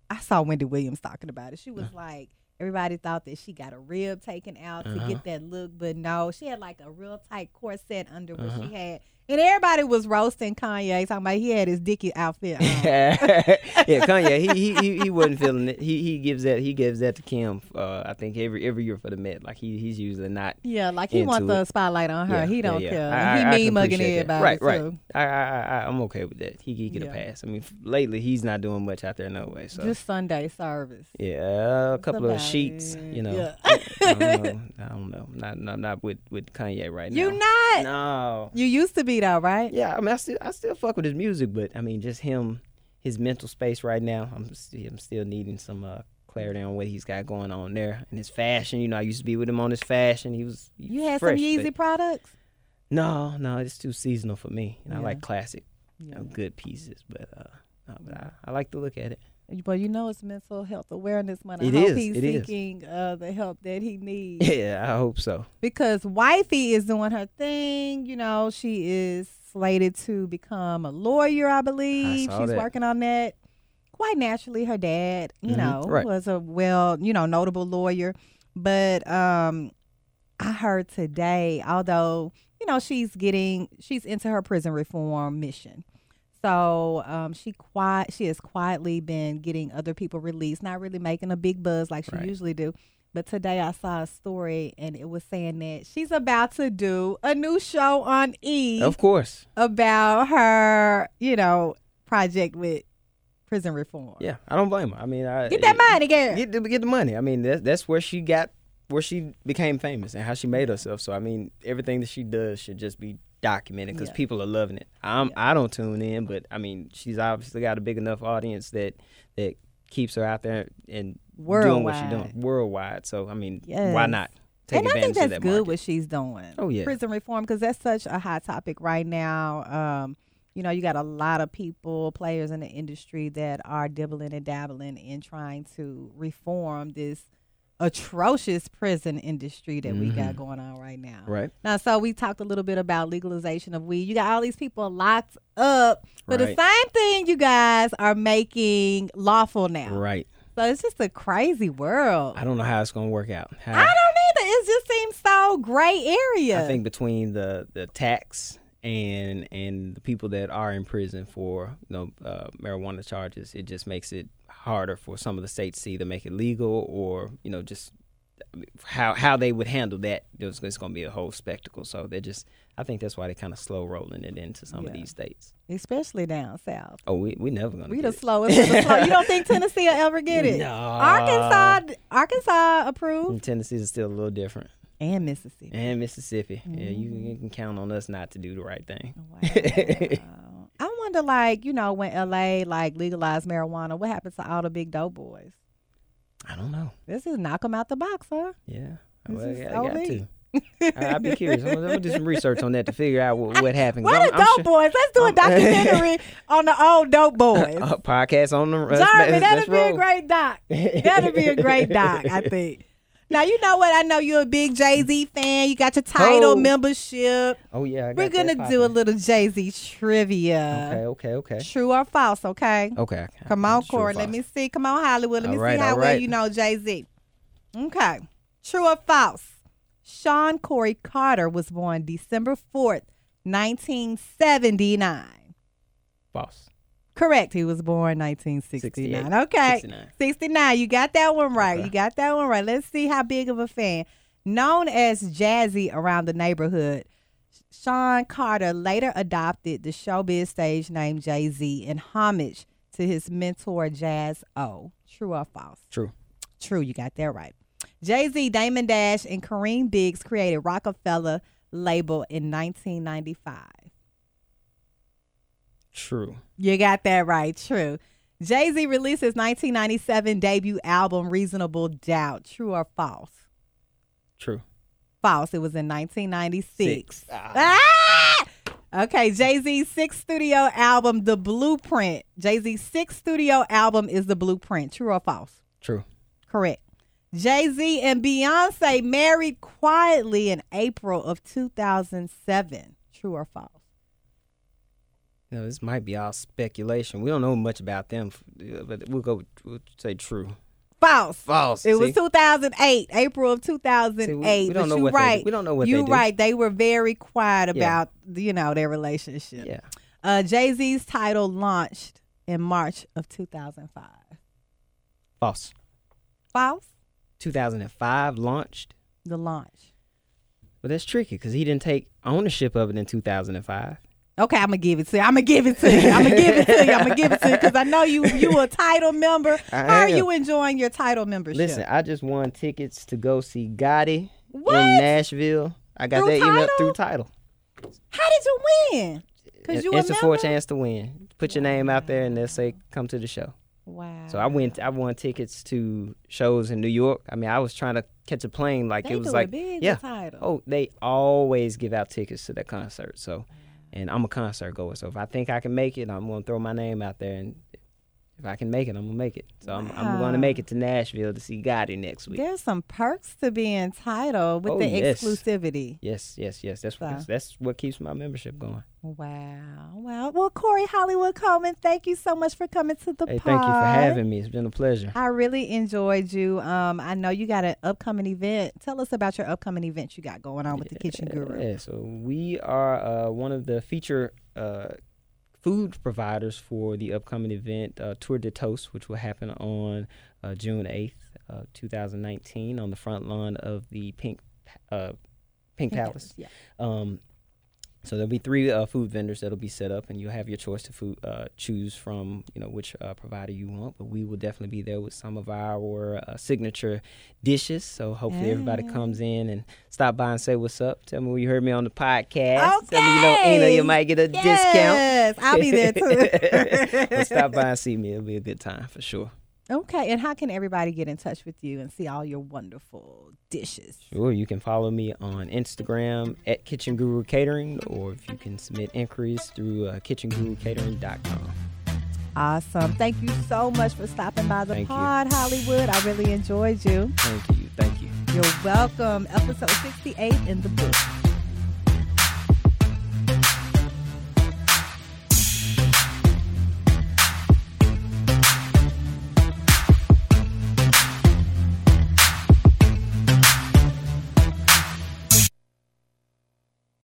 S3: I saw Wendy Williams talking about it. She was like, everybody thought that she got a rib taken out to
S4: Uh-huh.
S3: get that look, but no, she had like a real tight corset under what
S4: Uh-huh.
S3: she had. And everybody was roasting Kanye, talking about he had his Dickie outfit (laughs) on.
S4: yeah, (laughs) Kanye. He, he he he wasn't feeling it. He he gives that he gives that to Kim. Uh, I think every every year for the Met. Like he he's usually not.
S3: Yeah, like he wants the spotlight on her.
S4: Yeah,
S3: he don't
S4: yeah.
S3: care.
S4: I- I-
S3: he mean mugging everybody
S4: Right,
S3: too.
S4: right. I, I, I, I'm okay with that. He, he get a pass. I mean, lately he's not doing much out there, no way. So
S3: Just Sunday service.
S4: yeah, a couple of sheets. You know. (laughs) I don't know. I don't know. Not, not, not with with Kanye right now.
S3: You not?
S4: No.
S3: You used to be though, right?
S4: Yeah, I mean, I still, I still fuck with his music, but I mean, just him, his mental space right now. I'm, st- I'm still needing some uh, clarity on what he's got going on there and his fashion. You know, I used to be with him on his fashion. He was
S3: You had
S4: fresh,
S3: some Yeezy
S4: but-
S3: products.
S4: No, no, it's too seasonal for me. And I like classic, you know, good pieces, but uh, no, but I, I like to look at it.
S3: Well, you know it's Mental Health Awareness Month. I
S4: It
S3: hope
S4: is,
S3: he's seeking uh, the help that he needs. (laughs)
S4: Yeah, I hope so.
S3: because wifey is doing her thing. You know, she is slated to become a lawyer, I believe.
S4: saw
S3: She's
S4: that.
S3: working on that. quite naturally her dad, you
S4: Mhm,
S3: know,
S4: right.
S3: was a well, you know, notable lawyer. But um I heard today, although, you know, she's getting she's into her prison reform mission. So um, she quiet she has quietly been getting other people released, not really making a big buzz like she
S4: Right.
S3: usually do. But today I saw a story and it was saying that she's about to do a new show on E
S4: Of course.
S3: about her, you know, project with prison reform.
S4: Yeah, I don't blame her. I mean, I,
S3: Get that money, girl.
S4: Get the, get the money. I mean, that's that's where she got where she became famous and how she made herself. So I mean, everything that she does should just be documented because
S3: Yeah.
S4: people are loving it. I'm I don't tune in, but I mean, she's obviously got a big enough audience that that keeps her out there and doing what she's doing worldwide. So I mean, why not take
S3: and I think that's
S4: that
S3: good
S4: market?
S3: what she's doing.
S4: Oh, yeah.
S3: prison reform because that's such a hot topic right now. Um, you know, you got a lot of people, players in the industry that are dibbling and dabbling in trying to reform this atrocious prison industry that we got going on right now.
S4: Mm-hmm. Right.
S3: Now, so we talked a little bit about legalization of weed. You got all these people locked up, but the same thing you guys are making lawful now.
S4: Right.
S3: So it's just a crazy world.
S4: I don't know how it's gonna work out. How,
S3: I don't either. It just seems so gray area.
S4: I think between the the tax and and the people that are in prison for you know uh, marijuana charges, it just makes it harder for some of the states to either make it legal or you know just how how they would handle that. It's, it's going to be a whole spectacle. So they're just I think that's why they're kind of slow rolling it into some of these states.
S3: especially down south.
S4: Oh, we we never gonna
S3: We the slowest. the slow. You don't think (laughs) Tennessee will ever get it?
S4: No.
S3: Arkansas, Arkansas approved,
S4: And Tennessee is still a little different,
S3: and Mississippi.
S4: and Mississippi. Yeah, you,
S3: Mm-hmm.
S4: you can count on us not to do the right thing.
S3: Wow. (laughs) I wonder, like you know, when LA like legalized marijuana, what happens to all the big dope boys?
S4: I don't know.
S3: This is knock them out the box, huh?
S4: Yeah,
S3: This
S4: well,
S3: is
S4: I, I got to. I, I'd be curious. I'm, gonna- I'm gonna do some research on that to figure out what, what happened.
S3: What
S4: I'm
S3: dope
S4: sure-
S3: boys? Let's do a (laughs) documentary on the old dope uh, boys.
S4: a podcast on the. let's-
S3: Jeremy, that'd be a great doc. That'd be a great doc, I think. (laughs) Now you know what? I know you're a big Jay Z fan. You got your Tidal
S4: Oh.
S3: membership.
S4: Oh yeah, I got
S3: We're gonna do a little Jay Z trivia.
S4: Okay, okay, okay,
S3: True or false? Okay.
S4: okay.
S3: Come on, Corey. Let me see. Come on, Hollywood. Let me
S4: All right,
S3: see how
S4: all
S3: well you know Jay Z. Okay. True or false? Shawn Corey Carter was born December 4th, 1979.
S4: False.
S3: Correct. He was born 1969. Okay.
S4: 69.
S3: 69. You got that one right.
S4: Okay.
S3: You got that one right. Let's see how big of a fan. Known as Jazzy around the neighborhood, Shawn Carter later adopted the showbiz stage name Jay Z in homage to his mentor Jazz O. True or false?
S4: True.
S3: True, you got that right. Jay Z, Damon Dash, and Kareem Biggs created Roc-A-Fella label in 1995.
S4: True.
S3: You got that right. True. Jay Z released his 1997 debut album, Reasonable Doubt. True or false?
S4: True.
S3: False. It was in 1996.
S4: Six.
S3: Ah! Okay, Jay Z's sixth studio album, The Blueprint. Jay Z's sixth studio album is The Blueprint. True or false?
S4: True.
S3: Correct. Jay Z and Beyonce married quietly in April of 2007. True or false?
S4: No, this might be all speculation. We don't know much about them, but we'll go. We'll say true.
S3: False.
S4: False.
S3: It was 2008, April of 2008.
S4: See, we- we don't
S3: but you
S4: what they do.
S3: right.
S4: We don't know what they you're
S3: right. They were very quiet
S4: Yeah.
S3: about you know their relationship.
S4: Yeah.
S3: Uh, Jay Z's Tidal launched in March of 2005.
S4: False.
S3: False.
S4: 2005 launched.
S3: The launch.
S4: But that's tricky because he didn't take ownership of it in 2005.
S3: Okay, I'm gonna give it to you. I'm gonna give it to you. I'm gonna give it to you. I'm gonna give it to you because I know you you a Tidal member.
S4: I
S3: How are you enjoying your Tidal membership?
S4: Listen, I just won tickets to go see Gotti
S3: What?
S4: in Nashville. I got
S3: Through
S4: that email
S3: Tidal?
S4: through Tidal.
S3: how did you win? Because you a
S4: it's a
S3: member.
S4: four chance to win. Put your name out there and they'll say come to the show.
S3: Wow.
S4: So I went. I won tickets to shows in New York. I mean, I was trying to catch a plane. Like
S3: They
S4: it was like yeah. Oh, they always give out tickets to that concert. So, and I'm a concert goer. So if I think I can make it, I'm gonna throw my name out there. And if I can make it, I'm gonna make it. So I'm, I'm going to make it to Nashville to see Gotti next week.
S3: There's some perks to being titled with
S4: Oh,
S3: the
S4: yes.
S3: exclusivity.
S4: Yes, yes, yes. That's
S3: So.
S4: what that's what keeps my membership going.
S3: Wow. Wow. Well, Corey Hollywood Coleman, thank you so much for coming to the
S4: Hey,
S3: pod.
S4: thank you for having me. It's been a pleasure.
S3: I really enjoyed you. Um, I know you got an upcoming event. Tell us about your upcoming event you got going on with the Kitchen Guru.
S4: Yeah, so we are uh, one of the feature uh, food providers for the upcoming event uh, Tour de Toast, which will happen on uh, June 8th, uh, 2019, on the front lawn of the Pink uh, Pink Palace.
S3: Yeah.
S4: Um, so there'll be three uh, food vendors that'll be set up, and you'll have your choice to food, uh, choose from, you know, which uh, provider you want. But we will definitely be there with some of our uh, signature dishes. So hopefully everybody comes in and stop by and say what's up. Tell me where you heard me on the podcast. Tell me you know, Ina, you might get a
S3: Yes,
S4: discount.
S3: Yes, I'll be there too. (laughs)
S4: Well, stop by and see me. It'll be a good time for sure.
S3: Okay, and how can everybody get in touch with you and see all your wonderful dishes?
S4: Sure, you can follow me on Instagram at Kitchen Guru Catering, or if you can submit inquiries through uh, kitchengurukatering.com.
S3: Awesome. Thank you so much for stopping by the
S4: Thank you.
S3: pod, Hollywood. I really enjoyed you.
S4: Thank you. Thank you.
S3: You're welcome. Episode 68 in the book.